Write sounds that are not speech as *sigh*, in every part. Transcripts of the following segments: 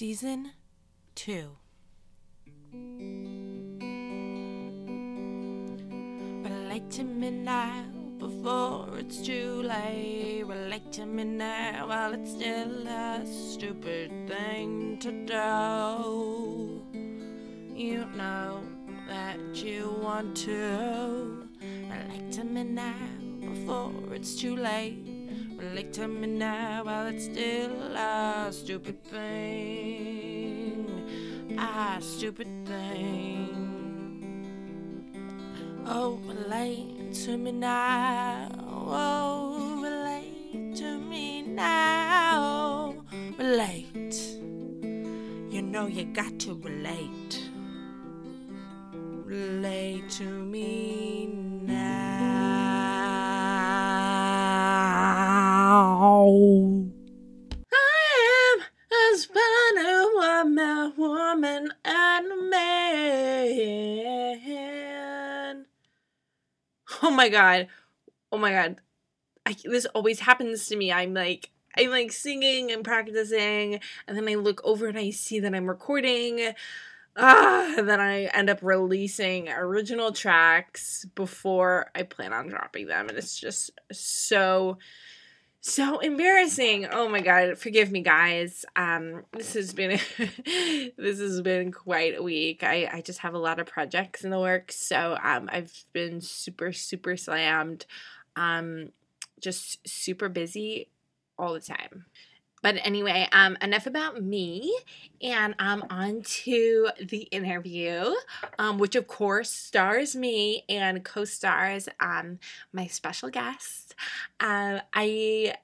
Season 2. Relate to me now before it's too late. Relate to me now while it's still a stupid thing to do. You know that you want to. Relate to me now before it's too late. Relate to me now while it's still a stupid thing. A stupid thing. Oh, relate to me now. Oh, relate to me now. Relate. You know you got to relate. Relate to me my god. Oh my god. I, this always happens to me. I'm like, I'm like singing and practicing, and then I look over and I see that I'm recording. Ah, and then I end up releasing original tracks before I plan on dropping them, and it's just so so embarrassing. Oh my god, forgive me guys. Um this has been *laughs* this has been quite a week. I I just have a lot of projects in the works, so um I've been super super slammed. Um just super busy all the time. But anyway, um, enough about me, and um, on to the interview, um, which of course stars me and co-stars um my special guest. Um, I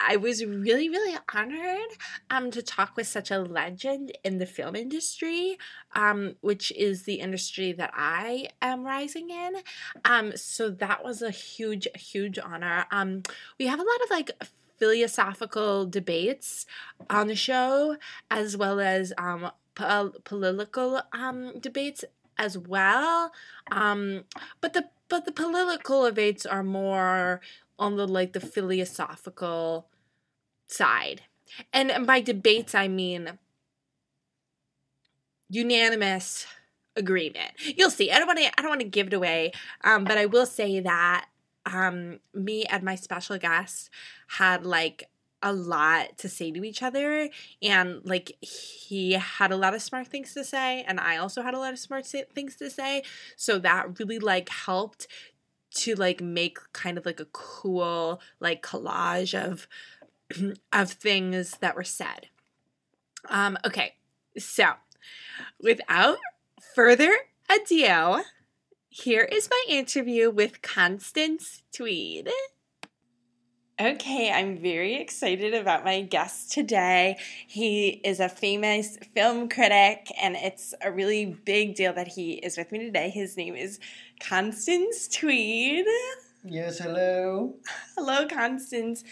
I was really really honored um to talk with such a legend in the film industry, um, which is the industry that I am rising in. Um, so that was a huge huge honor. Um, we have a lot of like philosophical debates on the show, as well as um, pol- political um, debates as well. Um, but the but the political debates are more on the like the philosophical side, and, and by debates I mean unanimous agreement. You'll see. I don't want to. I don't want to give it away, um, but I will say that um me and my special guest had like a lot to say to each other and like he had a lot of smart things to say and I also had a lot of smart things to say. So that really like helped to like make kind of like a cool like collage of *clears throat* of things that were said. Um okay. So without further ado here is my interview with Constance Tweed. Okay, I'm very excited about my guest today. He is a famous film critic, and it's a really big deal that he is with me today. His name is Constance Tweed. Yes, hello. Hello, Constance.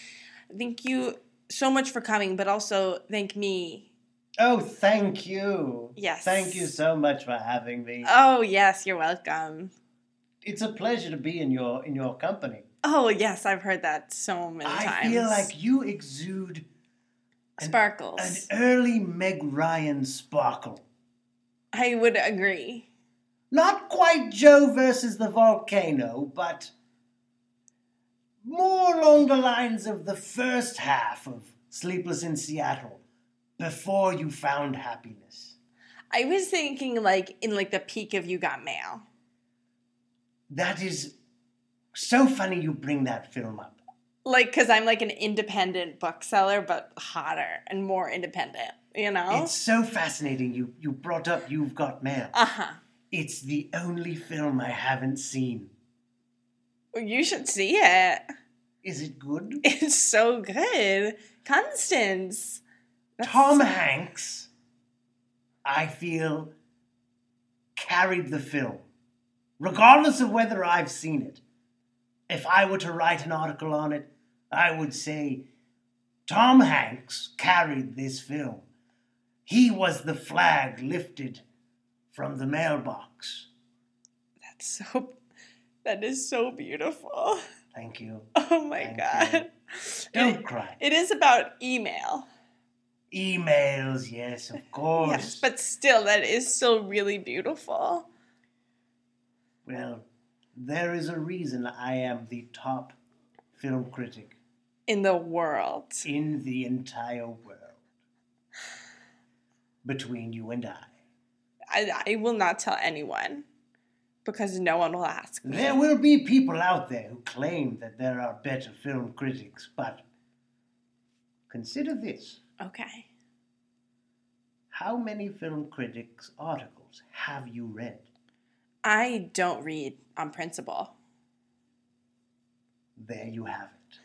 Thank you so much for coming, but also thank me. Oh, thank you. Yes. Thank you so much for having me. Oh, yes, you're welcome. It's a pleasure to be in your in your company. Oh, yes, I've heard that so many I times. I feel like you exude an- Sparkles. an early Meg Ryan sparkle. I would agree. Not quite Joe versus the volcano, but more along the lines of the first half of Sleepless in Seattle, before you found happiness. I was thinking like in like the peak of You Got Mail. That is so funny you bring that film up. Like cuz I'm like an independent bookseller but hotter and more independent, you know? It's so fascinating you you brought up You've Got Mail. uh-huh. It's the only film I haven't seen. Well, you should see it. Is it good? It's so good. Constance. That's- Tom Hanks, I feel, carried the film, regardless of whether I've seen it. If I were to write an article on it, I would say Tom Hanks carried this film. He was the flag lifted from the mailbox. That's so that is so beautiful. Thank you. Oh my Thank god. you. Don't It- cry. it is about email. Emails, yes, of *laughs* course. Yes, but still, that is still really beautiful. Well, there is a reason I am the top film critic In the world. in the entire world. Between you and I. I, I will not tell anyone because no one will ask me. There will be people out there who claim that there are better film critics, but consider this. Okay. How many film critics' articles have you read? I don't read on principle. There you have it.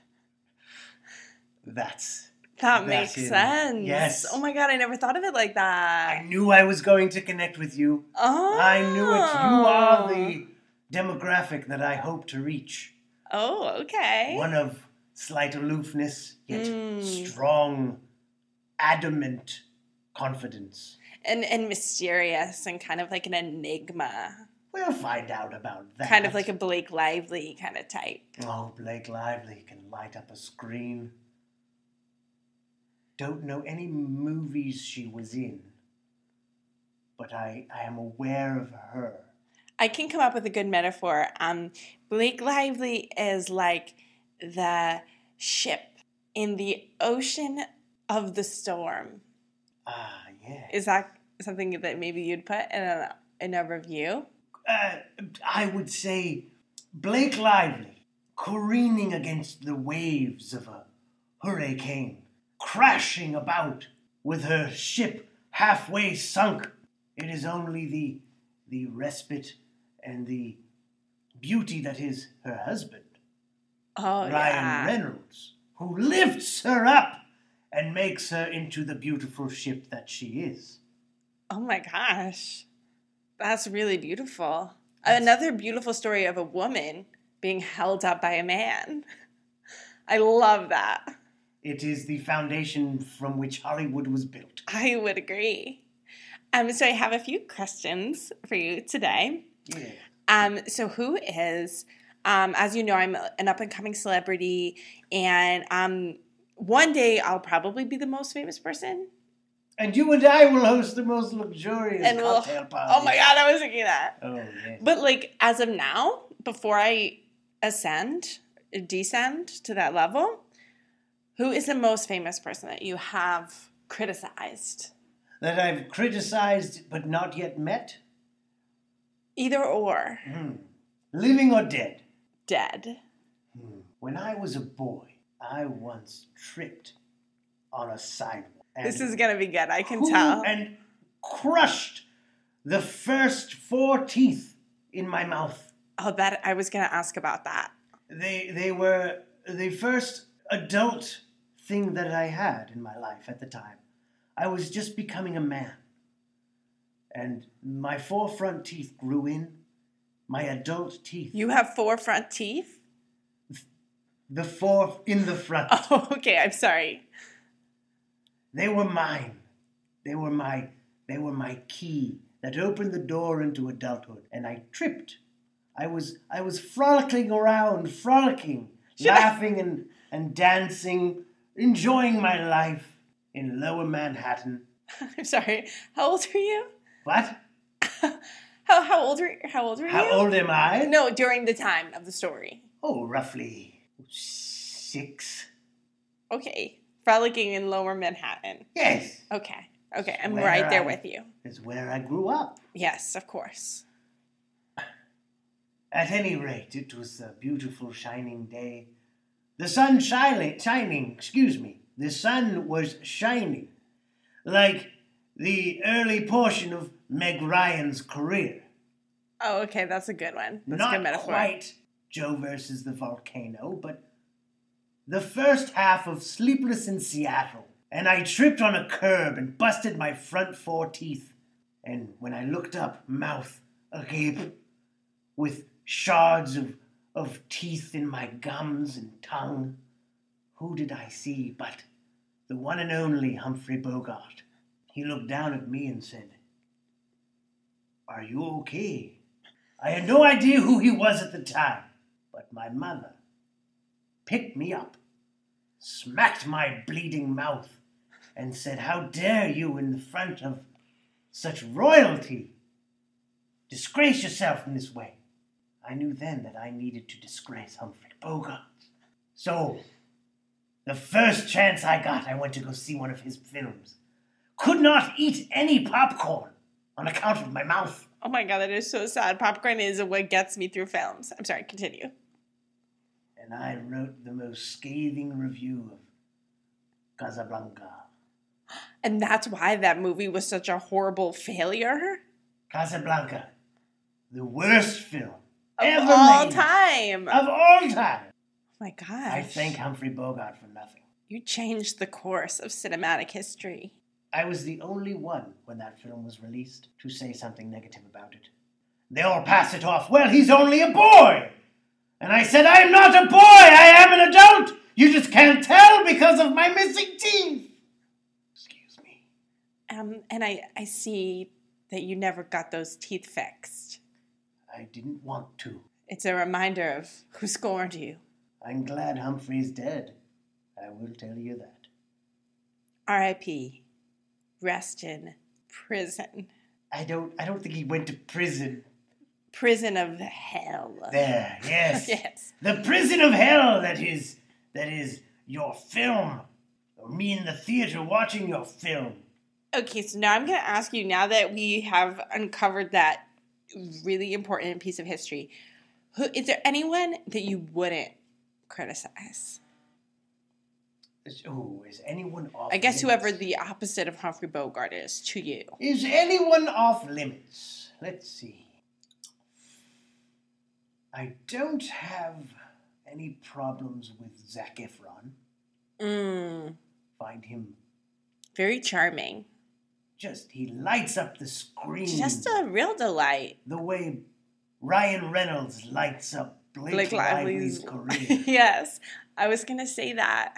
That's. That makes it. sense. Yes. Oh my god, I never thought of it like that. I knew I was going to connect with you. oh. I knew it. You are the demographic that I hope to reach. Oh, okay. One of slight aloofness, yet Mm. strong, adamant confidence. And and mysterious and kind of like an enigma. We'll find out about that. Kind of like a Blake Lively kind of type. Oh, Blake Lively can light up a screen. Don't know any movies she was in, but I, I am aware of her. I can come up with a good metaphor. Um, Blake Lively is like the ship in the ocean of the storm. Ah, yeah. Is that something that maybe you'd put in a, in a review? Uh, I would say Blake Lively careening against the waves of a hurricane, crashing about with her ship halfway sunk. It is only the the respite and the beauty that is her husband, Oh Ryan yeah. Reynolds, who lifts her up and makes her into the beautiful ship that she is. Oh my gosh. That's really beautiful. Another beautiful story of a woman being held up by a man. I love that. It is the foundation from which Hollywood was built. I would agree. Um, so I have a few questions for you today. Yeah. Um, so who is, um, as you know, I'm an up and coming celebrity, and um, one day I'll probably be the most famous person. And you and I will host the most luxurious And we'll, party. *laughs* oh my god, I was thinking that. Oh. But like as of now, before I ascend, descend to that level, who is the most famous person that you have criticized? that I've criticized but not yet met, Either or, Hmm. living or dead. dead. When I was a boy, I once tripped on a sidewalk. This is gonna be good. I can tell. And crushed the first four teeth in my mouth. Oh, that I was gonna ask about that. They they were the first adult thing that I had in my life at the time. I was just becoming a man. And my four front teeth grew in. My adult teeth. You have four front teeth. The fourth in the front. *laughs* Oh, okay. I'm sorry. They were mine. They were my they were my key that opened the door into adulthood. And I tripped. I was I was frolicking around, frolicking, Should I- laughing and, and dancing, enjoying my life in lower Manhattan. *laughs* I'm sorry. How old are you? What? *laughs* How how old are how old are you? How old am I? No, during the time of the story. Oh, roughly six. Okay, frolicking in Lower Manhattan. Yes, Okay, okay, I'm right there I- with you. is where I grew up. Yes, of course. At any rate, it was a beautiful shining day. The sun shining, shining, excuse me. The sun was shining like the early portion of Meg Ryan's career. Oh, okay, that's a good one. That's a Not good metaphor. quite Joe versus the volcano, but the first half of Sleepless in Seattle. And I tripped on a curb and busted my front four teeth. And when I looked up, mouth agape, with shards of, of teeth in my gums and tongue, who did I see but the one and only Humphrey Bogart? He looked down at me and said, Are you okay? I had no idea who he was at the time, my mother picked me up, smacked my bleeding mouth, and said, How dare you in the front of such royalty disgrace yourself in this way? I knew then that I needed to disgrace Humphrey Bogart. So, the first chance I got, I went to go see one of his films. Could not eat any popcorn on account of my mouth. Oh my god, that is so sad. Popcorn is what gets me through films. I'm sorry, continue. And I wrote the most scathing review of Casablanca. And that's why that movie was such a horrible failure Casablanca, the worst film Ever of ever all made. time. Oh Of all time. Oh my gosh. I thank Humphrey Bogart for nothing. you changed the course of cinematic history. I was the only one when that film was released to say something negative about it. They all pass it off. Well, he's only a boy. And I said, I'm not a boy. I am an adult. You just can't tell because of my missing teeth. Excuse me. Um, and I, I see that you never got those teeth fixed. I didn't want to. It's a reminder of who scorned you. I'm glad Humphrey's dead. I will tell you that. R.I.P. Rest in prison. I don't I don't think he went to prison. Prison of hell. There, *laughs* yes. yes. The prison of hell that is that is your film. Or me in the theater watching your film. Okay, so now I'm going to ask you now that we have uncovered that really important piece of history, who is there anyone that you wouldn't criticize? Is, ooh, is anyone off I guess limits? whoever the opposite of Humphrey Bogart is to you. Is anyone off limits? Let's see. I don't have any problems with Zac Efron. Mm, Find him very charming. just he lights up the screen. Just a real delight. the way Ryan Reynolds lights up Blake, Blake Lively's Lively's *laughs* career. yes, I was gonna say that.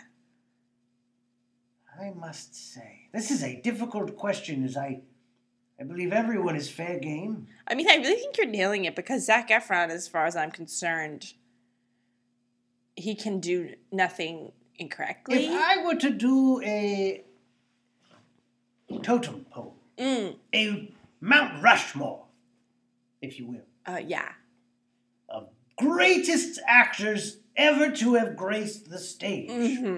I must say, this is a difficult question, as I, I believe everyone is fair game. I mean, I really think you're nailing it because Zac Efron, as far as I'm concerned, he can do nothing incorrectly. If I were to do a totem pole, Mm, a Mount Rushmore, if you will, uh, yeah. of greatest actors ever to have graced the stage, hmm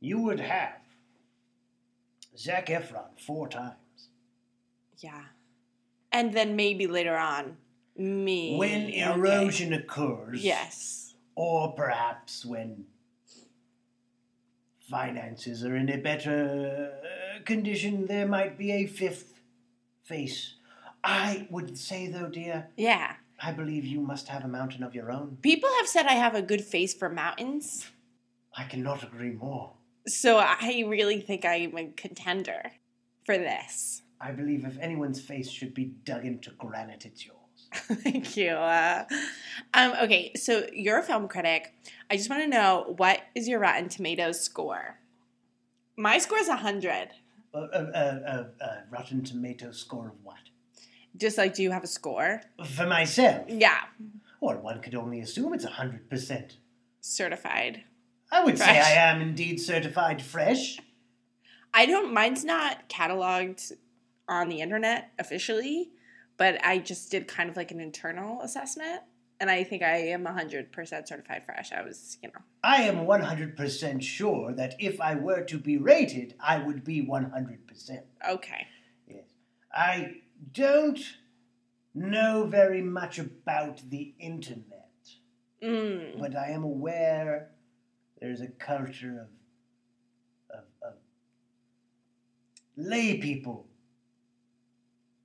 you would have Zac Efron four times. Yeah. And then maybe later on, me. When okay. erosion occurs, Yes. or perhaps when finances are in a better uh, condition, there might be a fifth face. I would say, though, dear, Yeah. I believe you must have a mountain of your own. People have said I have a good face for mountains. I cannot agree more. So I really think I'm a contender for this. I believe if anyone's face should be dug into granite, it's yours. *laughs* Thank you. Uh, um, okay, so you're a film critic. I just want to know what is your Rotten Tomatoes score? My score is 100. A, a, a Rotten Tomato score of what? Just like, do you have a score? For myself? Yeah, Well, one could only assume it's a 100%. certified. I would say I am indeed certified fresh. I don't, mine's not cataloged on the internet officially, but I just did kind of like an internal assessment. And I think I am 100% certified fresh. I was, you know, I am 100% sure that if I were to be rated, I would be 100%. okay. Yes. I don't know very much about the internet, Mm. but I am aware there's a culture of, of, of lay people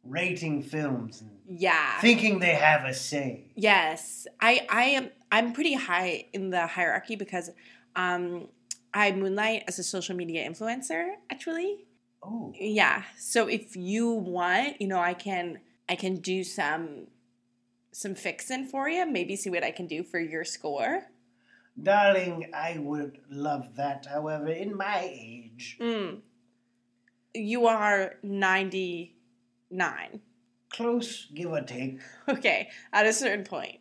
rating films and Yeah. thinking they have a say. Yes, I I am I'm pretty high in the hierarchy because um I moonlight as a social media influencer actually. Oh, Yeah. So if you want, you know, I can I can do some some fixing for you, maybe see what I can do for your score. darling, I would love that. However, in my age, Mm. You are 99. close, give or take, Okay, at a certain point.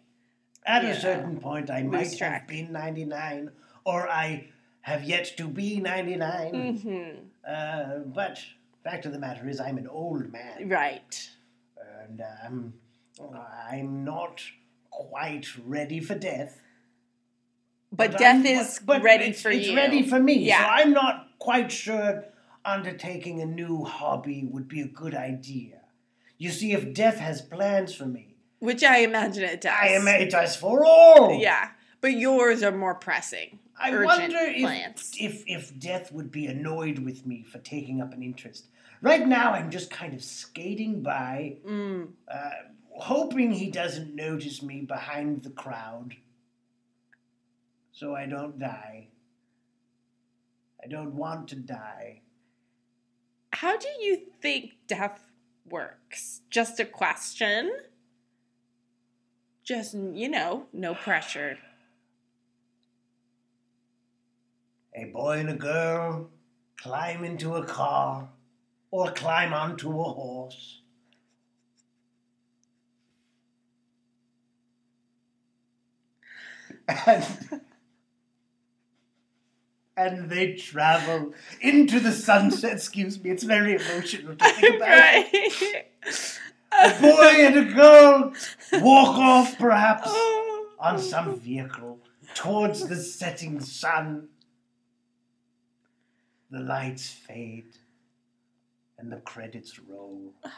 At Yeah. a certain point, I might track. have been 99, or I have yet to be 99. hmm Uh, but fact of the matter is, I'm an old man, Right. and um, I'm not quite ready for death. But, death I'm- is but- but ready it's, for it's you. ready for me. Yeah. So I'm not quite sure undertaking a new hobby would be a good idea. You see, if death has plans for me, Which I imagine it does. I imagine it does for all. Yeah. But yours are more pressing. I wonder if, plans. if if death would be annoyed with me for taking up an interest. Right now, I'm just kind of skating by, Mm. uh, hoping he doesn't notice me behind the crowd, so I don't die. I don't want to die. How do you think death works? Just a question? Just, you know, no pressure. A boy and a girl climb into a car or climb onto a horse. *laughs* And, and they travel into the sunset. Excuse me, it's very emotional to think about. right. A boy and a girl walk off, perhaps, Oh. on some vehicle towards the setting sun. The lights fade and the credits roll. Oh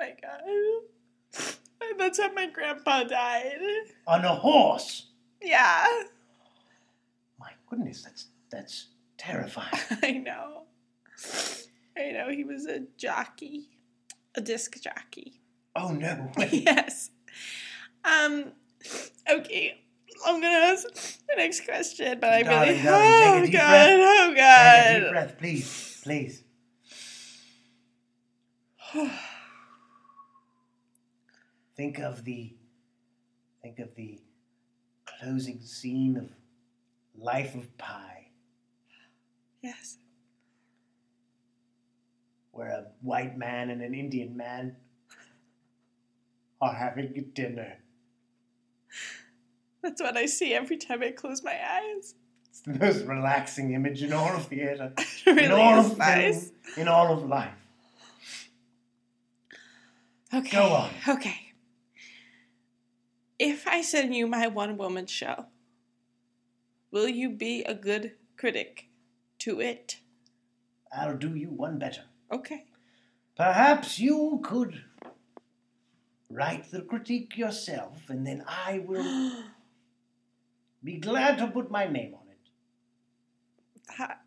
my god. That's how my grandpa died. On a horse. Yeah, My goodness, that's that's terrifying. *laughs* I know. I know he was a jockey, a disc jockey. Oh no. *laughs* yes. Um. Okay. I'm gonna ask the next question, but I Darling, really. darling, oh god! Oh Take a deep god! breath, please. Please. *sighs* Think of the think of the closing scene of Life of Pi, yes. where a white man and an Indian man are having dinner. That's what I see every time I close my eyes. It's the most relaxing image in all of theater, *laughs* really in all of nice. film, in all of life. Okay. Go on. Okay. If I send you my one woman show, will you be a good critic to it? I'll do you one better. Okay. Perhaps you could write the critique yourself, and then I will *gasps* be glad to put my name on it. That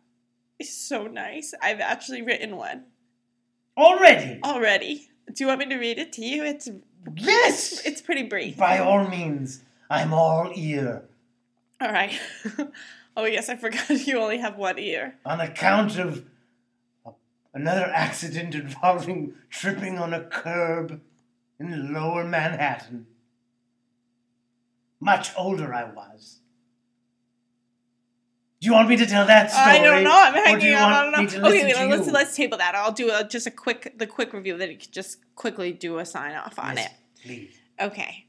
is so nice. I've actually written one Already? already. Do you want me to read it to you? It's Yes! it's, it's pretty brief. By all means, I'm all ear. All right. *laughs* oh yes, I forgot *laughs* you only have one ear. On account of another accident involving tripping on a curb in lower Manhattan. Much older I was. Do you want me to tell that story? I don't know. I'm hanging on. I don't know. Okay, wait, let's let's table that. I'll do a, just a quick the quick review. that you could just quickly do a sign off on Yes, it. Please. Okay.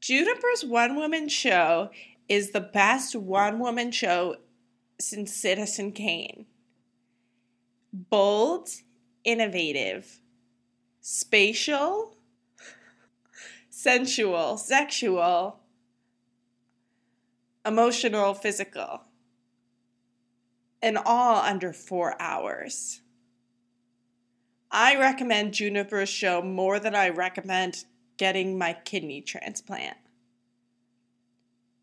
Juniper's one woman show is the best one woman show since Citizen Kane. Bold, innovative, spatial, sensual, sexual, emotional, physical, and all under four hours. I recommend Juniper's show more than I recommend getting my kidney transplant.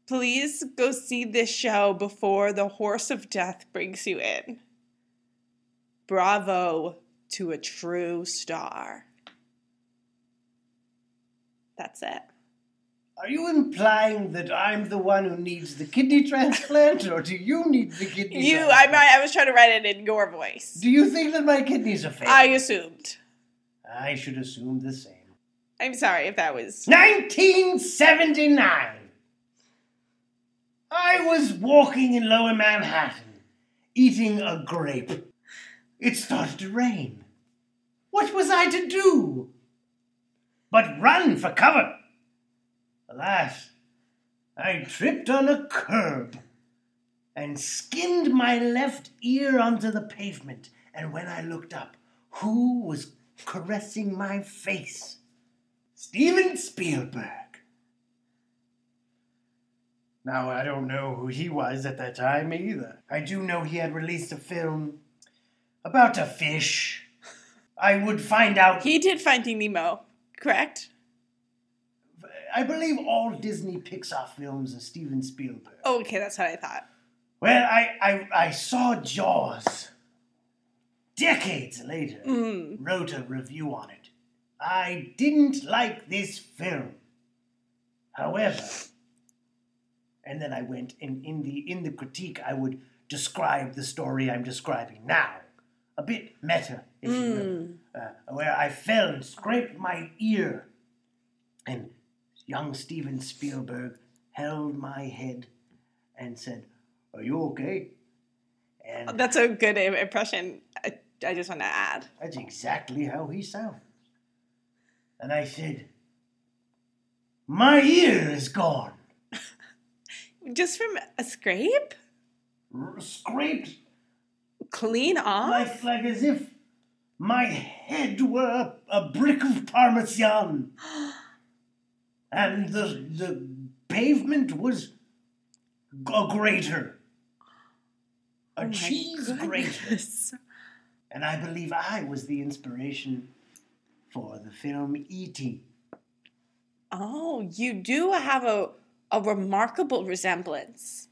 Please go see this show before the horse of death brings you in. Bravo to a true star. That's it. Are you implying that I'm the one who needs the kidney transplant, or do you need the kidney You, I, I was trying to write it in your voice. Do you think that my kidneys are failing? I assumed. I should assume the same. I'm sorry if that was. 1979. I was walking in lower Manhattan, eating a grape. It started to rain. What was I to do? But run for cover. Alas, I tripped on a curb and skinned my left ear onto the pavement. And when I looked up, who was caressing my face? Steven Spielberg. Now, I don't know who he was at that time either. I do know he had released a film about a fish. I would find out. He did Finding Nemo, correct? I believe all Disney Pixar films are Steven Spielberg. Oh, okay, that's what I thought. Well, I, I, I saw Jaws decades later, Mm. wrote a review on it. I didn't like this film. However, and then I went in, in the in the critique I would describe the story I'm describing now. A bit meta, if you will. Uh, where I fell and scraped my ear. And young Steven Spielberg held my head and said, Are you okay? And That's a good impression. I, I just want to add. that's exactly how he sounds. And I said, My ear is gone. Just from a scrape? R- scraped Clean off? like, like as if my head were a, a brick of parmesan. *gasps* And the, the pavement was a grater. A Oh cheese grater. And I believe I was the inspiration for the film E.T. Oh, you do have a, a remarkable resemblance.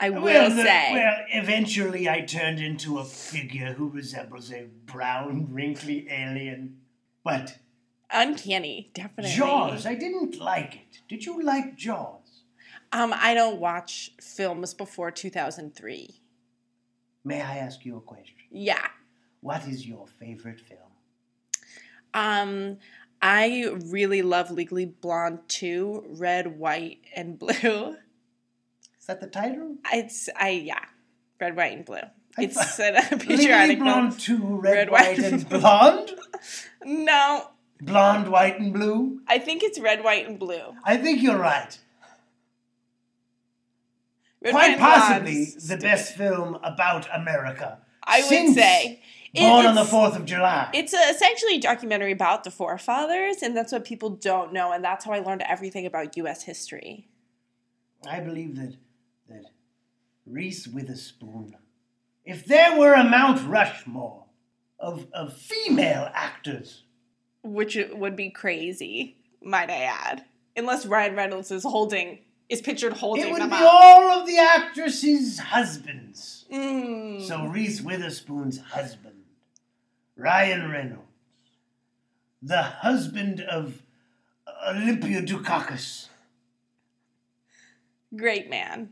I will Well, the- say. well, eventually I turned into a figure who resembles a brown, wrinkly alien. But Uncanny, definitely. Jaws, I didn't like it. Did you like Jaws? Um, I don't watch films before 2003. May I ask you a question? Yeah. What is your favorite film? Um, I really love Legally Blonde 2, Red, White, and Blue. Is that the title? It's, I, yeah, Red, White, and Blue. I It's thought- a *laughs* Legally patriotic. Blonde 2, Red, Red, White, White, and Blonde? *laughs* No, Blonde, White, and Blue? I think it's Red, White, and Blue. I think you're right. Red, Quite possibly the best film about America. I would say. It- Born on the 4th of July. It's a, essentially a documentary about the forefathers, and that's what people don't know, and that's how I learned everything about U.S. history. I believe that that Reese Witherspoon, if there were a Mount Rushmore of of female actors, which would be crazy, might I add. Unless Ryan Reynolds is holding, is pictured holding it would be up. all of the actresses' husbands. Mm. So Reese Witherspoon's husband, Ryan Reynolds, the husband of Olympia Dukakis, Great man.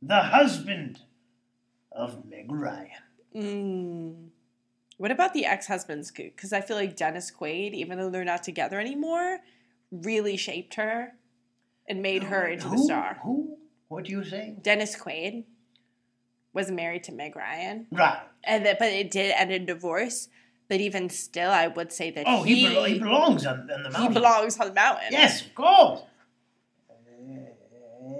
the husband of Meg Ryan. Mm. What about the ex-husbands? Because I feel like Dennis Quaid, even though they're not together anymore, really shaped her and made her into who, the star. Who? What do you say? Dennis Quaid was married to Meg Ryan, Right. and that, but it did end in divorce. But even still, I would say that Oh, he, he belo- he belongs on, on the mountain. he belongs on the mountain. Yes, of course. Uh,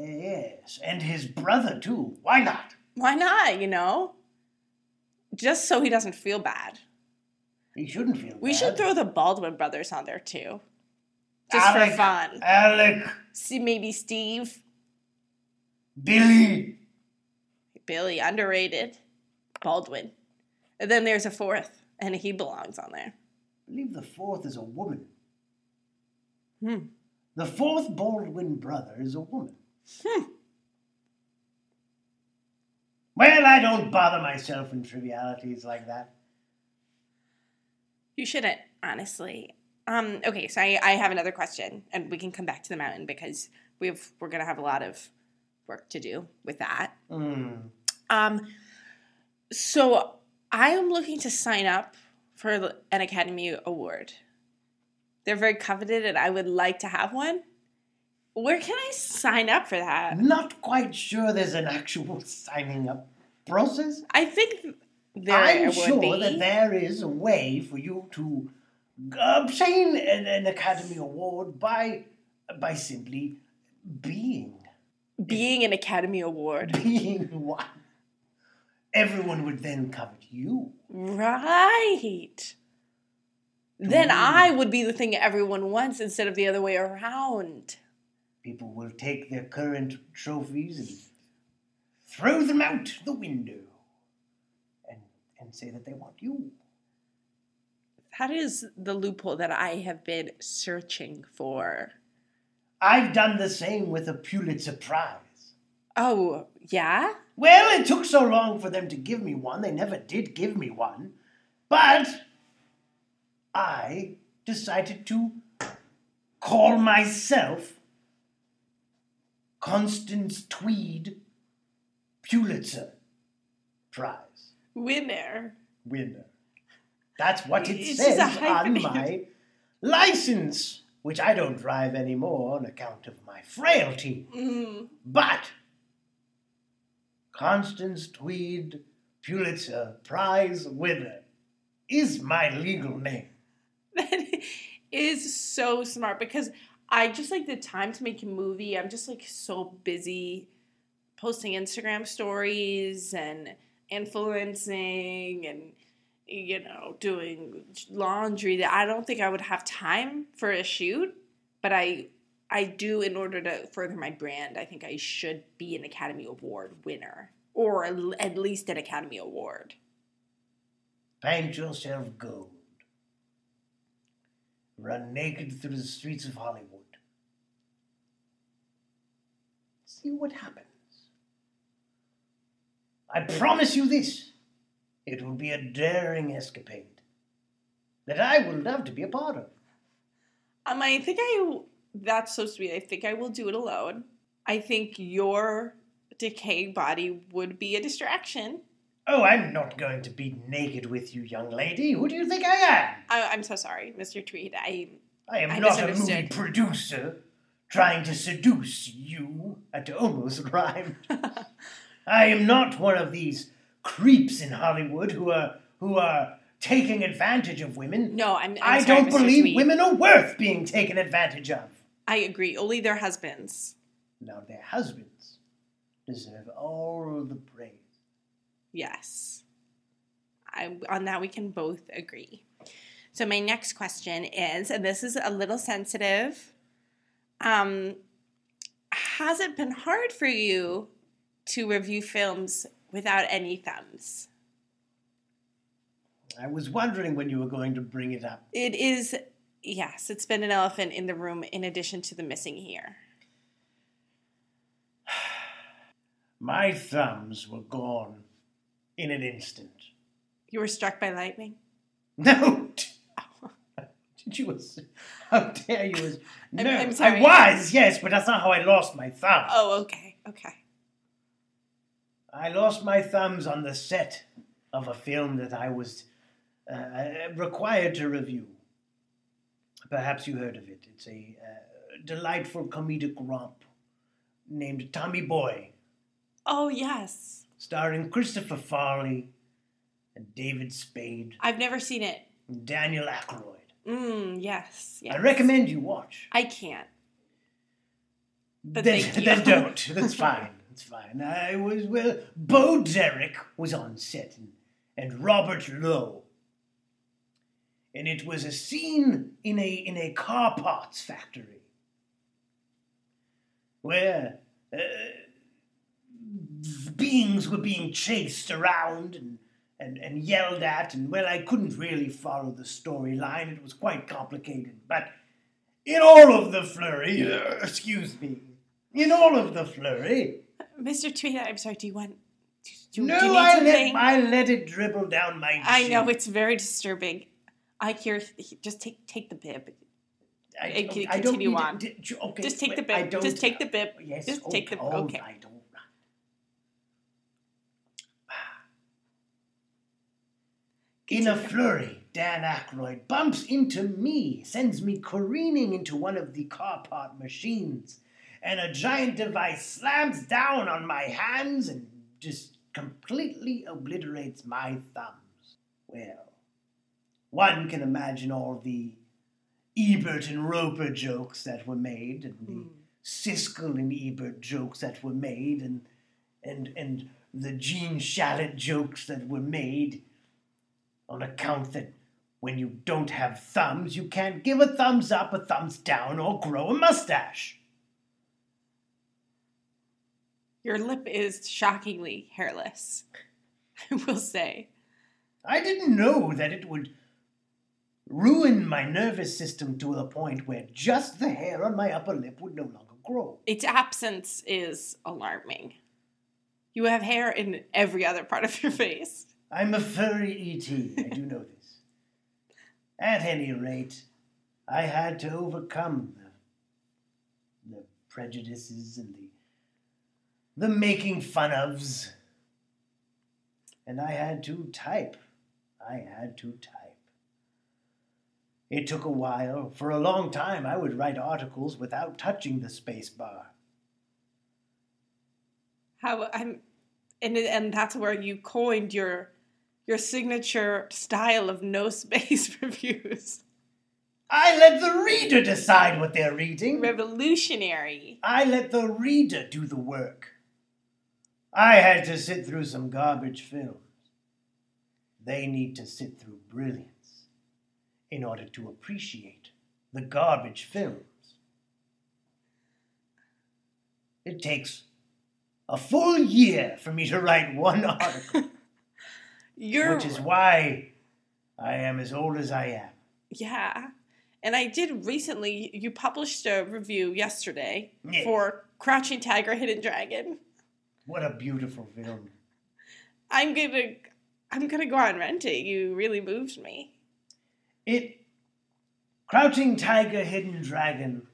yes, and his brother too. Why not? Why not? You know, just so he doesn't feel bad. He shouldn't feel. We bad. should throw the Baldwin brothers on there too, just Alec, for fun. Alec, See, maybe Steve, Billy. Billy, underrated, Baldwin, and then there's a fourth, and he belongs on there. I believe the fourth is a woman. Hmm. The fourth Baldwin brother is a woman. Hmm. Well, I don't bother myself in trivialities like that. You shouldn't, honestly. Um, okay, so I, I have another question, and we can come back to the mountain because we've we're gonna have a lot of work to do with that. Mm. Um, so I am looking to sign up for an Academy Award. They're very coveted, and I would like to have one. Where can I sign up for that? Not quite sure there's an actual signing up process. I think there I'm sure be. that there is a way for you to obtain an, an Academy Award by by simply being being an Academy Award. being one, everyone would then covet you. Right. Then. I would be the thing everyone wants instead of the other way around. People will take their current trophies and throw them out the window and, and say that they want you. That is the loophole that I have been searching for. I've done the same with a Pulitzer Prize. Oh, yeah? Well, it took so long for them to give me one, they never did give me one. But I decided to call myself Constance Tweed Pulitzer Prize Winner. winner. That's what it It's says on my license, which I don't drive anymore on account of my frailty. Mm. But Constance Tweed Pulitzer Prize winner is my legal name. That is so smart because I just like the time to make a movie. I'm just like so busy posting Instagram stories and influencing and you know doing laundry that I don't think I would have time for a shoot, but I I do in order to further my brand. I think I should be an Academy Award winner or at least an Academy Award. Paint yourself gold. Run naked through the streets of Hollywood. See what happens. I promise you this it will be a daring escapade that I would love to be a part of. Um, I think I. That's so sweet. I think I will do it alone. I think your decaying body would be a distraction. Oh, I'm not going to be naked with you, young lady. Who do you think I am? I, I'm so sorry, Mr. Tweed. I. I am I not a movie producer trying to seduce you. That almost rhymed. *laughs* I am not one of these creeps in Hollywood who are who are taking advantage of women. No, I'm. I'm I don't Mr. believe women are worth being taken advantage of. I agree. Only their husbands. Now their husbands deserve all the praise. Yes. I, on that, we can both agree. So, my next question is, and this is a little sensitive. Um, has it been hard for you to review films without any thumbs? I was wondering when you were going to bring it up. It is, yes, it's been an elephant in the room in addition to the missing here. *sighs* My thumbs were gone in an instant. You were struck by lightning? No. *laughs* *laughs* Did you? How dare you? No, I'm sorry. I was yes, but that's not how I lost my thumb. Oh, okay, okay. I lost my thumbs on the set of a film that I was uh, required to review. Perhaps you heard of it. It's a uh, delightful comedic romp named Tommy Boy, Oh, yes. starring Christopher Farley and David Spade I've never seen it. Daniel Aykroyd. Mm, yes, yes. I recommend you watch. I can't. But then, then don't. *laughs* That's fine. That's fine. I was well. Bo Derek was on set, and, and Robert Lowe. And it was a scene in a in a car parts factory where uh, beings were being chased around and, and, and yelled at, and well, I couldn't really follow the storyline. It was quite complicated, but in all of the flurry, uh, *laughs* excuse me, in all of the flurry, Mr. Tweed, I'm sorry, do you want. Do, do, no, do you I let, I let it dribble down my I know, it's very disturbing. I hear. Just take take the bib. I, I can I don't continue to- on. okay, Just take the bib. Just take the bib. Yes, Just oh, take the- oh, okay. I don't. *sighs* In a flurry, Dan Aykroyd bumps into me, sends me careening into one of the car part machines, and a giant device slams down on my hands and just completely obliterates my thumbs. Well, one can imagine all the Ebert and Roeper jokes that were made, and the Mm. Siskel and Ebert jokes that were made and and and the Gene Shalit jokes that were made on account that when you don't have thumbs, you can't give a thumbs up, a thumbs down, or grow a mustache. Your lip is shockingly hairless, *laughs* I will say. I didn't know that it would ruin my nervous system to the point where just the hair on my upper lip would no longer grow. Its absence is alarming. You have hair in every other part of your face. I'm a furry ET, I do know this. At any rate, I had to overcome the, the prejudices and the the making fun ofs. And I had to type. I had to type. It took a while. For a long time, I would write articles without touching the space bar. How I'm, and and that's where you coined your your signature style of no *laughs* space reviews. I let the reader decide what they're reading. Revolutionary. I let the reader do the work. I had to sit through some garbage films. They need to sit through brilliance in order to appreciate the garbage films. It takes a full year for me to write one *laughs* article, You're which is why I am as old as I am. yeah. And I did recently. You published a review yesterday Yeah. for Crouching Tiger, Hidden Dragon. What a beautiful film. I'm gonna, I'm gonna go out and rent it. You really moved me. It Crouching Tiger, Hidden Dragon,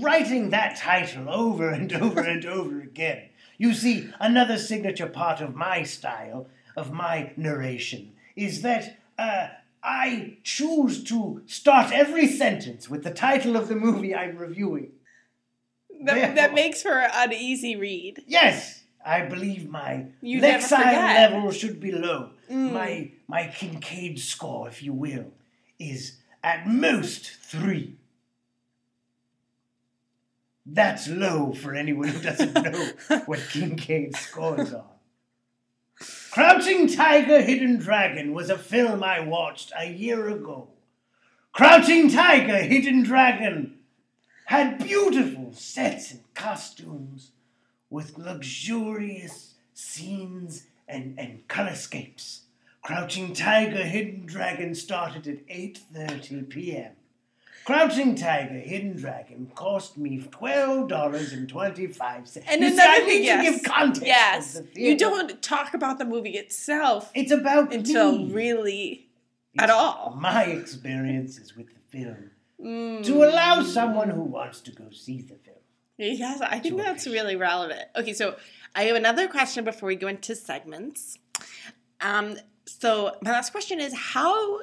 writing that title over and *laughs* over and over again. You see, another signature part of my style, of my narration, is that uh, I choose to start every sentence with the title of the movie I'm reviewing. That, that makes for an easy read. Yes, I believe my You lexile level should be low. Mm. My my Kincaid score, if you will, is at most three. That's low for anyone who doesn't *laughs* know what Kincaid scores are. Crouching Tiger, Hidden Dragon was a film I watched a year ago. Crouching Tiger, Hidden Dragon had beautiful sets and costumes with luxurious scenes and, and colorscapes. Crouching Tiger, Hidden Dragon started at 8.30 p.m. Crouching Tiger, Hidden Dragon cost me $12.25. And You see, another I thing, need yes, to give context. of yes, the you don't talk about the movie itself It's about until me. really at all. My experiences with the film. Mm. To allow someone who wants to go see the film. Yes, I think that's really relevant. Okay, so I have another question before we go into segments. Um, so my last question is: How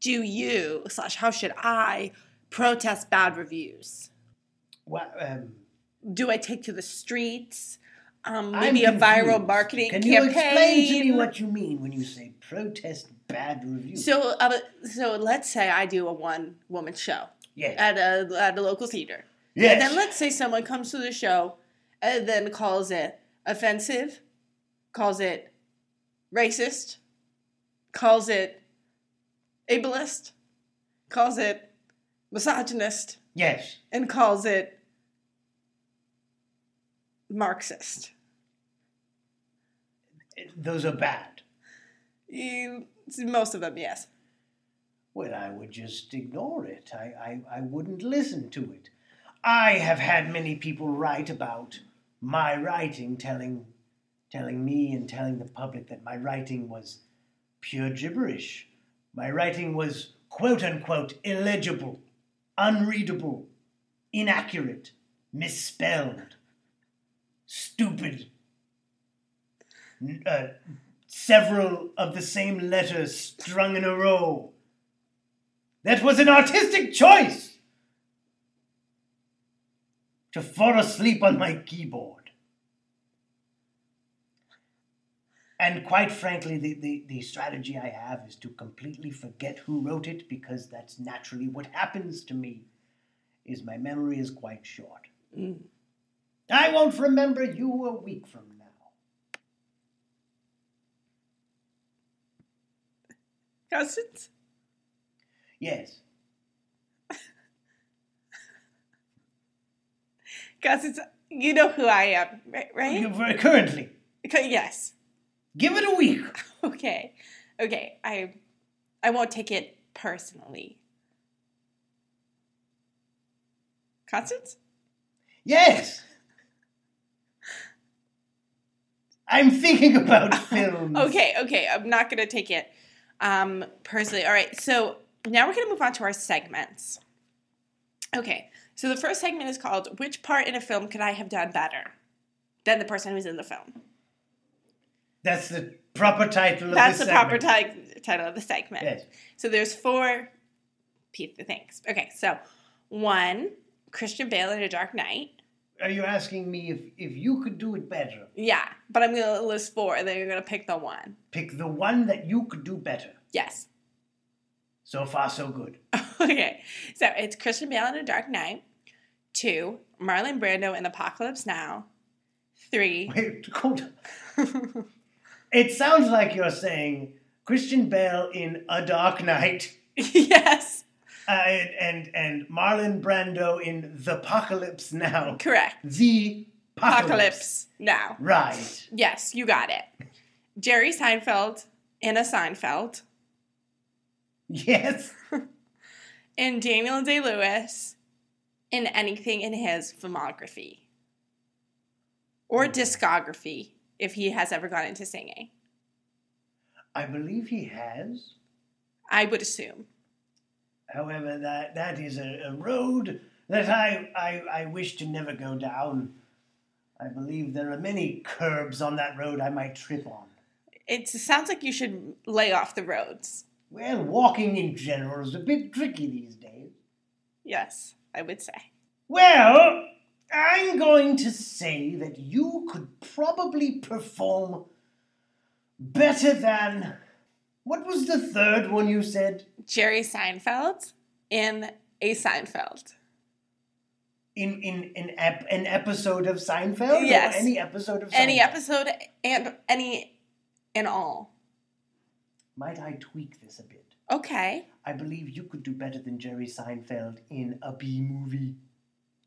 do you slash How should I protest bad reviews? Well, um, Do I take to the streets? Um, I'm maybe a viral confused. marketing Can campaign. you explain to me what you mean when you say protest bad reviews? So, uh, so let's say I do a one woman show yes. at a at a local theater. yes. And then let's say someone comes to the show and then calls it offensive, calls it racist, calls it ableist, calls it misogynist, yes. and calls it Marxist. Those are bad. You, most of them, yes. Well, I would just ignore it. I, I, I wouldn't listen to it. I have had many people write about my writing, telling, telling me and telling the public that my writing was pure gibberish. My writing was quote unquote illegible, unreadable, inaccurate, misspelled, stupid. Uh, several of the same letters strung in a row. That was an artistic choice to fall asleep on my keyboard. And quite frankly, the, the, the strategy I have is to completely forget who wrote it because that's naturally what happens to me is my memory is quite short. Mm. I won't remember you a week from now. Cousins? Yes. Cousins, you know who I am, right? Currently. Yes. Give it a week. *laughs* Okay. Okay. I I won't take it personally. Constance? Yes. I'm thinking about *laughs* films. Okay, okay. I'm not gonna take it um personally. All right, so now we're gonna move on to our segments. Okay, so the first segment is called Which Part in a Film Could I Have Done Better Than the Person Who's in the Film? That's the proper title of That's the proper ti- title of the segment. Yes. So there's four things. Okay, so one, Christian Bale in A Dark Knight. Are you asking me if, if you could do it better? Yeah, but I'm gonna list four, and then you're gonna pick the one. Pick the one that you could do better. Yes. So far, so good. *laughs* okay, so it's Christian Bale in A Dark Knight. Two, Marlon Brando in Apocalypse Now. Three. Wait, hold on. *laughs* It sounds like you're saying Christian Bale in A Dark Knight *laughs* yes, uh, and, and and Marlon Brando in The Apocalypse Now. correct. The Apocalypse. Now. Right. Yes, you got it. Jerry Seinfeld in a Seinfeld. Yes. *laughs* And Daniel Day Lewis in anything in his filmography or discography if he has ever gone into singing. I believe he has. I would assume. However, that that is a, a road that I, I I wish to never go down. I believe there are many curbs on that road I might trip on. It sounds like you should lay off the roads. Well, walking in general is a bit tricky these days. Yes, I would say. Well, I'm going to say that you could probably perform better than. What was the third one you said? Jerry Seinfeld in a Seinfeld. In in in ep, an episode of Seinfeld? Yes. Or any episode of Seinfeld? Any episode and any and all. Might I tweak this a bit? Okay. I believe you could do better than Jerry Seinfeld in a B movie.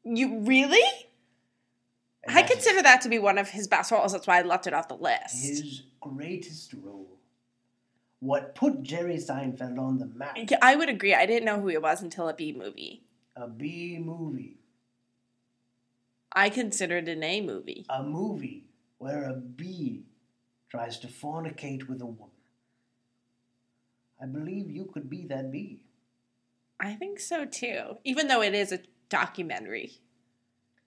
You really? I consider that to be one of his best roles. That's why I left it off the list. his greatest role. What put Jerry Seinfeld on the map? Yeah, I would agree. I didn't know who he was until a B movie. A B movie. I considered an A movie. A movie where a bee tries to fornicate with a woman. I believe you could be that bee. I think so too. Even though it is a documentary.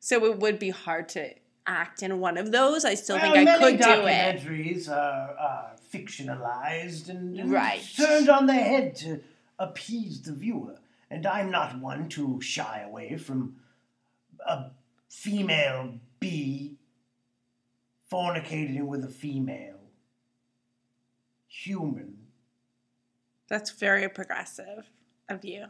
So it would be hard to act in one of those. I still well, think I could do it. documentaries are, are fictionalized and, and Right. turned on their head to appease the viewer. And I'm not one to shy away from a female bee fornicating with a female human. That's very progressive of you.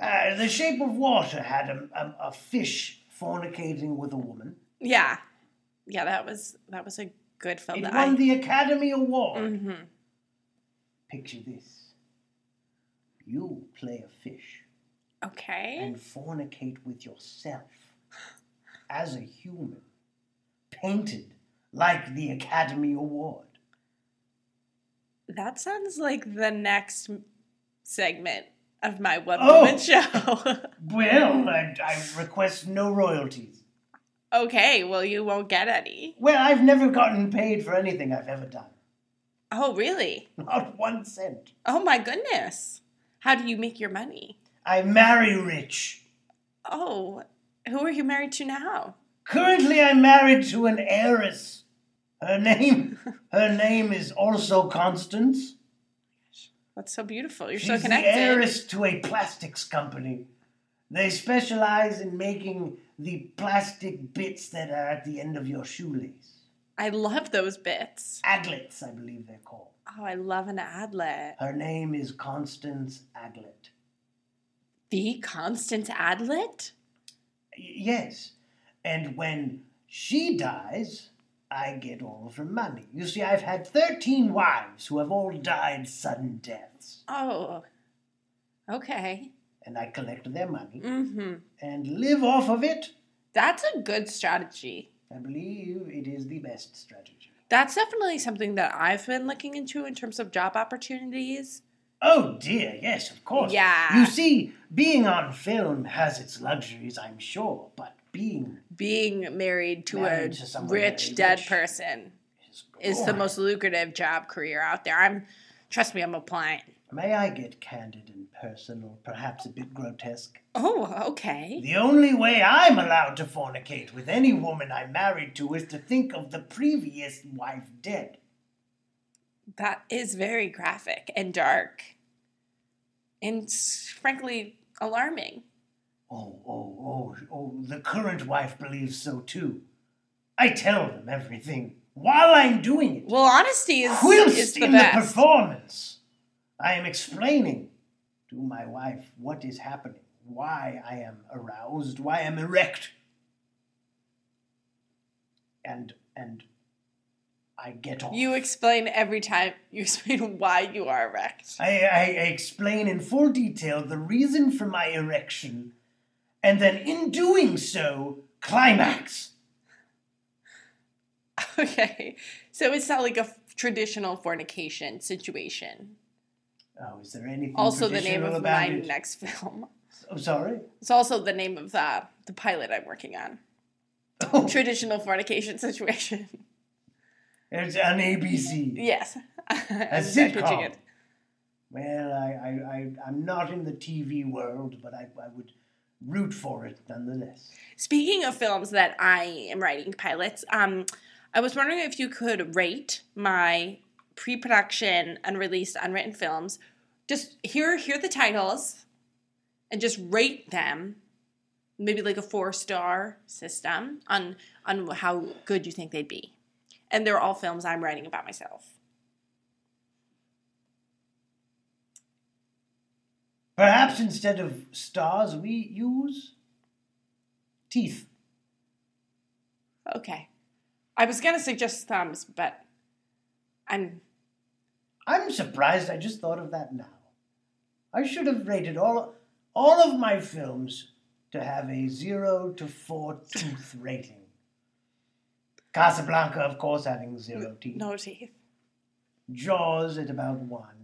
Uh, the Shape of Water had a, a, a fish fornicating with a woman. Yeah. Yeah, that was that was a good film It won I the Academy Award. Mhm. Picture this. You play a fish Okay. and fornicate with yourself *gasps* as a human, painted like the Academy Award. That sounds like the next segment of my one Oh. woman show. *laughs* Well, I, I request no royalties. okay, well you won't get any. Well, I've never gotten paid for anything I've ever done. Oh, really? *laughs* Not one cent. Oh my goodness. How do you make your money? I marry rich. Oh, who are you married to now? Currently, I'm married to an heiress. Her name, *laughs* her name is also Constance. That's so beautiful. You're She's so the connected. heiress to a plastics company. They specialize in making the plastic bits that are at the end of your shoelace. I love those bits. Aglets, I believe they're called. Oh, I love an adlet. Her name is Constance Aglet. The Constance Adlet? Y- Yes. And when she dies, I get all of her money. You see, I've had 13 wives who have all died sudden deaths. Oh. Okay. And I collect their money Mm-hmm. and live off of it. That's a good strategy. I believe it is the best strategy. That's definitely something that I've been looking into in terms of job opportunities. Oh dear, yes, of course. Yeah. You see, being on film has its luxuries, I'm sure, but being Being married to Married a to rich dead rich. person is, is the most lucrative job career out there. I'm trust me, I'm applying. May I get candid and personal, perhaps a bit grotesque? Oh, okay. The only way I'm allowed to fornicate with any woman I'm married to is to think of the previous wife dead. That is very graphic and dark. And frankly, alarming. Oh, oh, oh, oh, the current wife believes so too. I tell them everything while I'm doing it. Well, honesty is, Whilst is the in best. the performance, I am explaining to my wife what is happening, why I am aroused, why I'm erect. And and I get off. you explain every time you explain *laughs* why you are erect. I, I explain in full detail the reason for my erection, and then in doing so, climax. *laughs* Okay. So it's not like a f- traditional fornication situation. Oh, is there anything Also the name of my it? next *laughs* film. I'm sorry. It's also the name of the the pilot I'm working on. Oh, Traditional fornication *laughs* situation. it's on ABC. Yes. I'm sitcom. Well, I, I, I, I'm not in the TV world, but I, I would root for it nonetheless. Speaking of films that I am writing pilots, um, I was wondering if you could rate my pre-production, unreleased, unwritten films. Just hear hear the titles, and just rate them. Maybe like a four star system on on how good you think they'd be, and they're all films I'm writing about myself. Perhaps instead of stars, we use teeth. Okay, I was gonna suggest thumbs, but I'm I'm surprised I just thought of that now. I should have rated all, all of my films to have a zero to four tooth *laughs* rating. Casablanca, of course, having zero teeth. no teeth. Jaws at about one.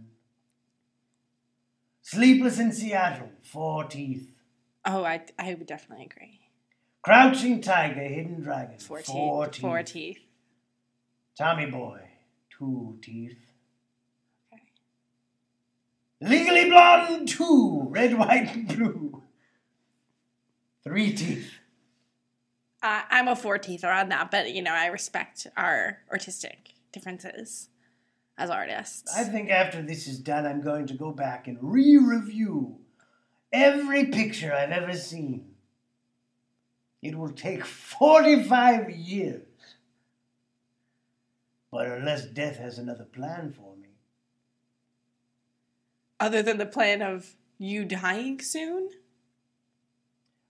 Sleepless in Seattle, four teeth. Oh, I I would definitely agree. Crouching Tiger, Hidden Dragon, Four, four teeth. teeth. Four teeth. Tommy Boy, two teeth. Okay. Legally Blonde, two. Red, white, and blue. Three teeth. Uh, I'm a four teether on that, but you know I respect our artistic differences as artists. I think after this is done, I'm going to go back and re review every picture I've ever seen. It will take 45 years. But unless death has another plan for me, Other than the plan of you dying soon.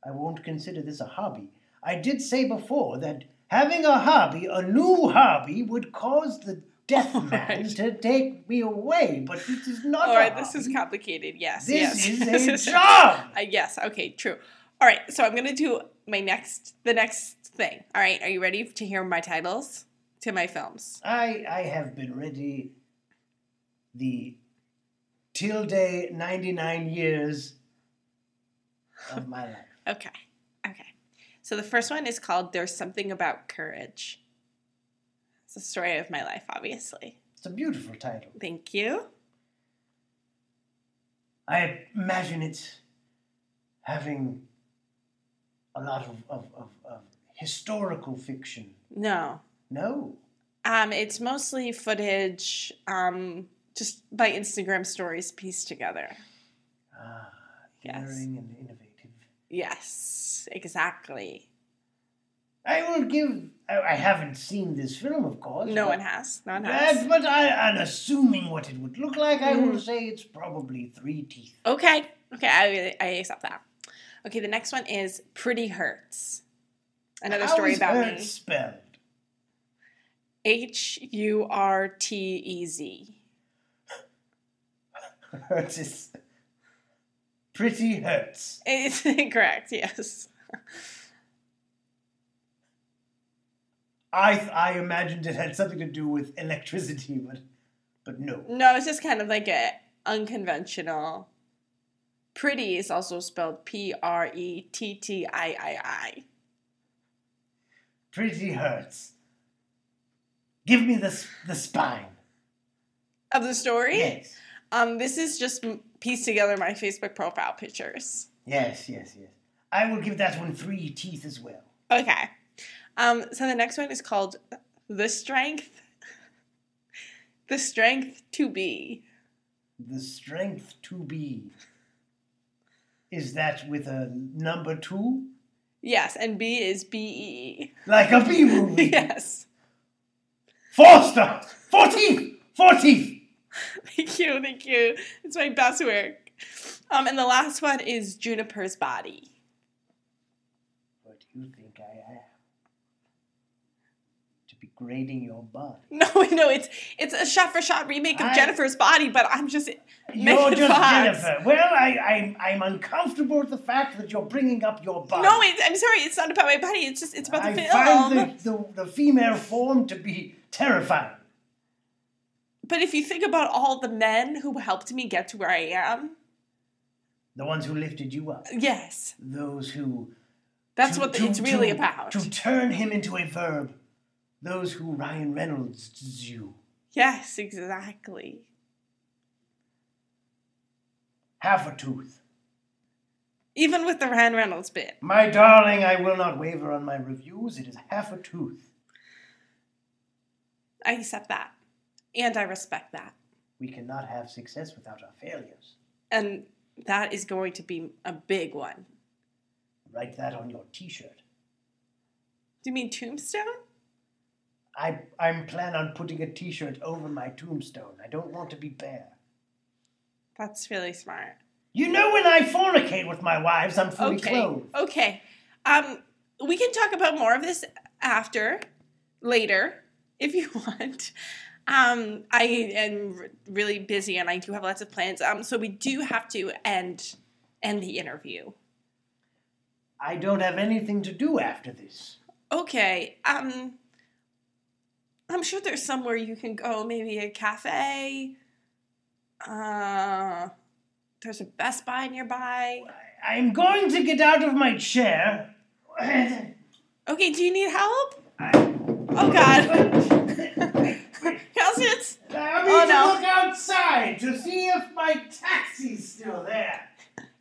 I won't consider this a hobby. I did say before that having a hobby, a new hobby, would cause the death *laughs* man Right. to take me away. But this is not All right, this is complicated. Yes, This yes. is *laughs* a job. *laughs* Uh, yes. Okay. True. All right. So I'm gonna do my next, the next thing. All right. Are you ready to hear my titles to my films? I I have been ready the tilde 99 years of my life. Okay. Okay. So the first one is called "There's Something About Courage." It's the story of my life, obviously. It's a beautiful title. Thank you. I imagine it's having a lot of, of, of, of historical fiction. No. No. Um, it's mostly footage, um, just by Instagram stories pieced together. Ah, Yes. daring and innovative. Yes, exactly. I will give. I, I haven't seen this film, of course. No but, one has. No one But, has. but I, and assuming what it would look like, I will Mhm. say it's probably three teeth. Okay. Okay, I, I accept that. Okay, the next one is Pretty Hurts. Another How story about hurt me. spelled? H U R T E Z. *laughs* Hurts is pretty hurts. It's incorrect, *laughs* yes. I I imagined it had something to do with electricity, but but no. No, it's just kind of like a unconventional. Pretty is also spelled P R E T T I I I. Pretty hurts. Give me the the spine. Of the story? Yes. Um, this is just pieced together my Facebook profile pictures. Yes, yes, yes. I will give that one three teeth as well. Okay. Um, so the next one is called The Strength. The Strength to Be. The strength to be. Is that with a number two? Yes, and B is B E. Like a B movie. *laughs* Yes. Four stars! Four teeth! Four teeth! Thank you, thank you. It's my best work. Um, and the last one is Juniper's Body. What do you think I am? To be grading your body. *laughs* No, no, it's it's a shot for shot remake of I- Jennifer's Body, but I'm just You're just Fox. Jennifer. Well, I, I'm, I'm uncomfortable with the fact that you're bringing up your body. No, it's, I'm sorry, it's not about my body. It's just it's about I the film. I find the, the, the female form to be terrifying. But if you think about all the men who helped me get to where I am, The ones who lifted you up. yes, Those who. that's to- what to- it's really to- about. To turn him into a verb. Those who Ryan Reynolds you. Yes, exactly. Half a tooth. Even with the Ryan Reynolds bit. My darling, I will not waver on my reviews. It is half a tooth. I accept that. And I respect that. We cannot have success without our failures. And that is going to be a big one. Write that on your t-shirt. Do you mean tombstone? I I'm plan on putting a t-shirt over my tombstone. I don't want to be bare. That's really smart. You know when I fornicate with my wives, I'm fully okay. clothed. Okay. Um, we can talk about more of this after, later, if you *laughs* want. Um, I am really busy and I do have lots of plans. Um, so we do have to end end the interview. I don't have anything to do after this. Okay. Um, I'm sure there's somewhere you can go. Maybe a cafe. Uh, there's a Best Buy nearby. I'm going to get out of my chair. *coughs* Okay. Do you need help? Oh God. *laughs* Constance. I Oh, no. look outside to see if my taxi's still there.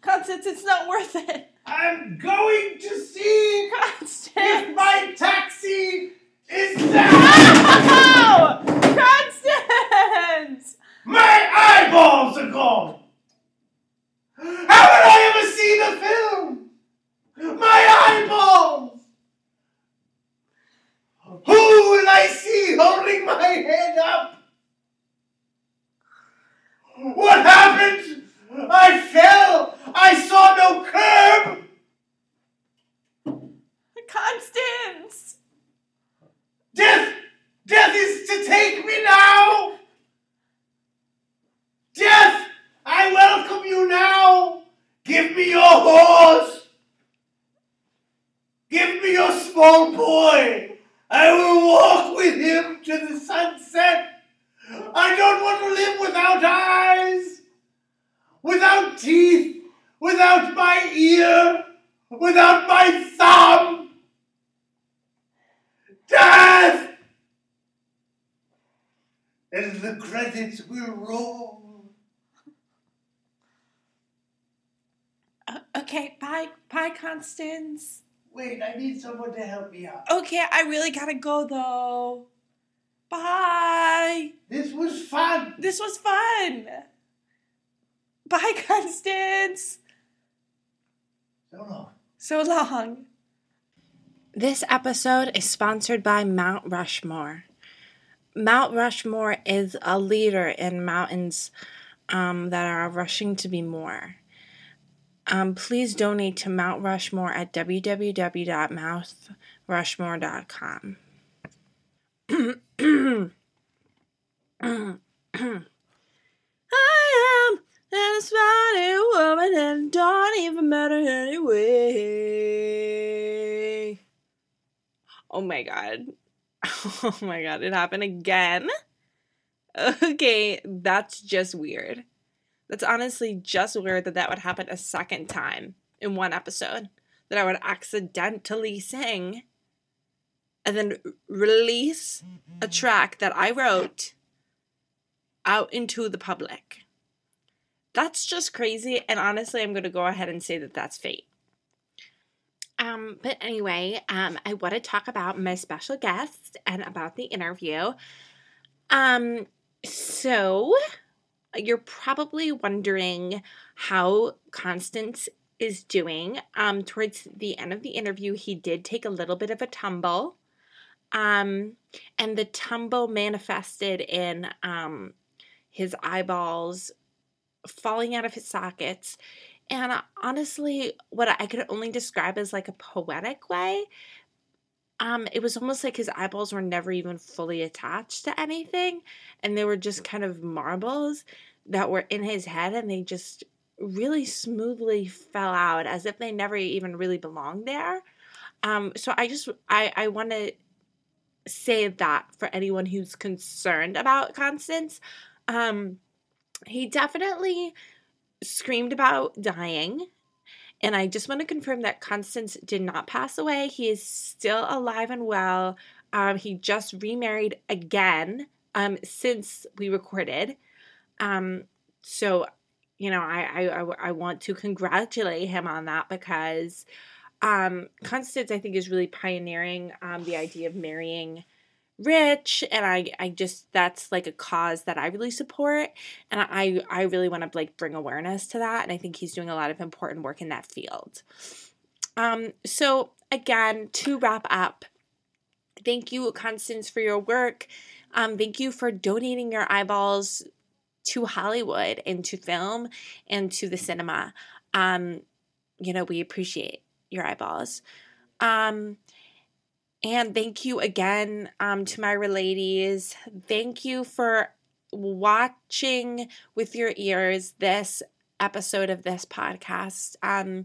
Constance, it's not worth it. I'm going to see Constance! if my taxi is there. Ow! Constance! My eyeballs are gone. How would I ever see the film? My eyeballs. Who will I see holding my head up? What happened? I fell. I saw no curb. Constance! Death! Death is to take me now! Death! I welcome you now! Give me your horse! Give me your small boy! I will walk with him to the sunset! I don't want to live without eyes! Without teeth! Without my ear! Without my thumb! Death! And the credits will roll. Uh, okay, bye. Bye, Constance. Wait, I need someone to help me out. Okay, I really gotta go though. Bye. This was fun. This was fun. Bye, Constance. So long. So long. This episode is sponsored by Mount Rushmore. Mount Rushmore is a leader in mountains um, that are rushing to be more. Um, please donate to Mount Rushmore at www.mountrushmore.com. I am an aspiring woman and don't even matter anyway. Oh my god. *laughs* Oh my god, it happened again. Okay, that's just weird. That's honestly just weird that that would happen a second time in one episode. That I would accidentally sing and then release a track that I wrote out into the public. That's just crazy. And honestly, I'm going to go ahead and say that that's fate. Um, but anyway, um, I want to talk about my special guest and about the interview. Um, so you're probably wondering how Constance is doing. Um, towards the end of the interview, he did take a little bit of a tumble. Um, and the tumble manifested in um, his eyeballs falling out of his sockets. And honestly, what I could only describe as like a poetic way, um, it was almost like his eyeballs were never even fully attached to anything, and they were just kind of marbles that were in his head, and they just really smoothly fell out as if they never even really belonged there. Um, so I just I I want to say that for anyone who's concerned about Constance. Um, he definitely screamed about dying. And I just want to confirm that Constance did not pass away. He is still alive and well. Um, he just remarried again um, since we recorded. Um, so, you know, I, I, I want to congratulate him on that because um, Constance, I think, is really pioneering um, the idea of marrying rich and I I just that's like a cause that I really support and I I really want to like bring awareness to that and I think he's doing a lot of important work in that field. Um so again to wrap up thank you Constance for your work. Um thank you for donating your eyeballs to Hollywood and to film and to the cinema. Um you know we appreciate your eyeballs. Um and thank you again um, to my ladies. Thank you for watching with your ears this episode of this podcast. Um,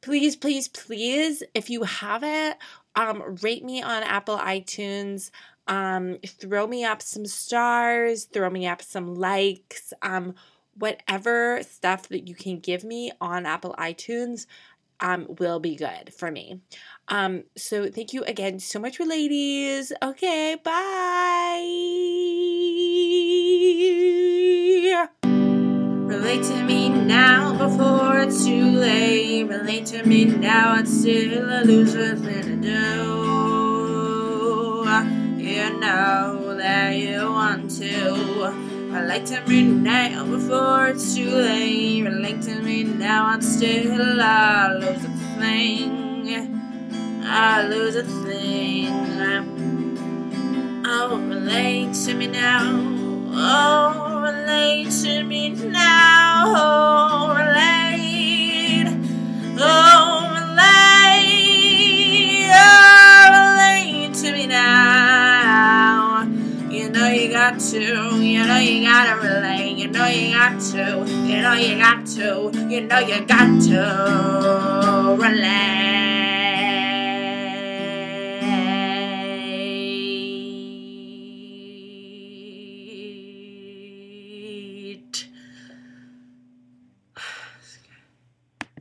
please, please, please, if you haven't, um, rate me on Apple iTunes. Um, throw me up some stars, throw me up some likes, um, whatever stuff that you can give me on Apple iTunes um, will be good for me. Um, so thank you again so much for ladies. Okay, bye. Relate to me now before it's too late. Relate to me now, it's still a loser thing to do. You know that you want to. Relate to me now before it's too late. Relate to me now, I'm still I lose a thing. I lose a thing. Oh, relate to me now. Oh, relate to me now. Oh, relate. Oh, got to. You know you gotta relate. You know you got to. You know you got to. You know you got to relate.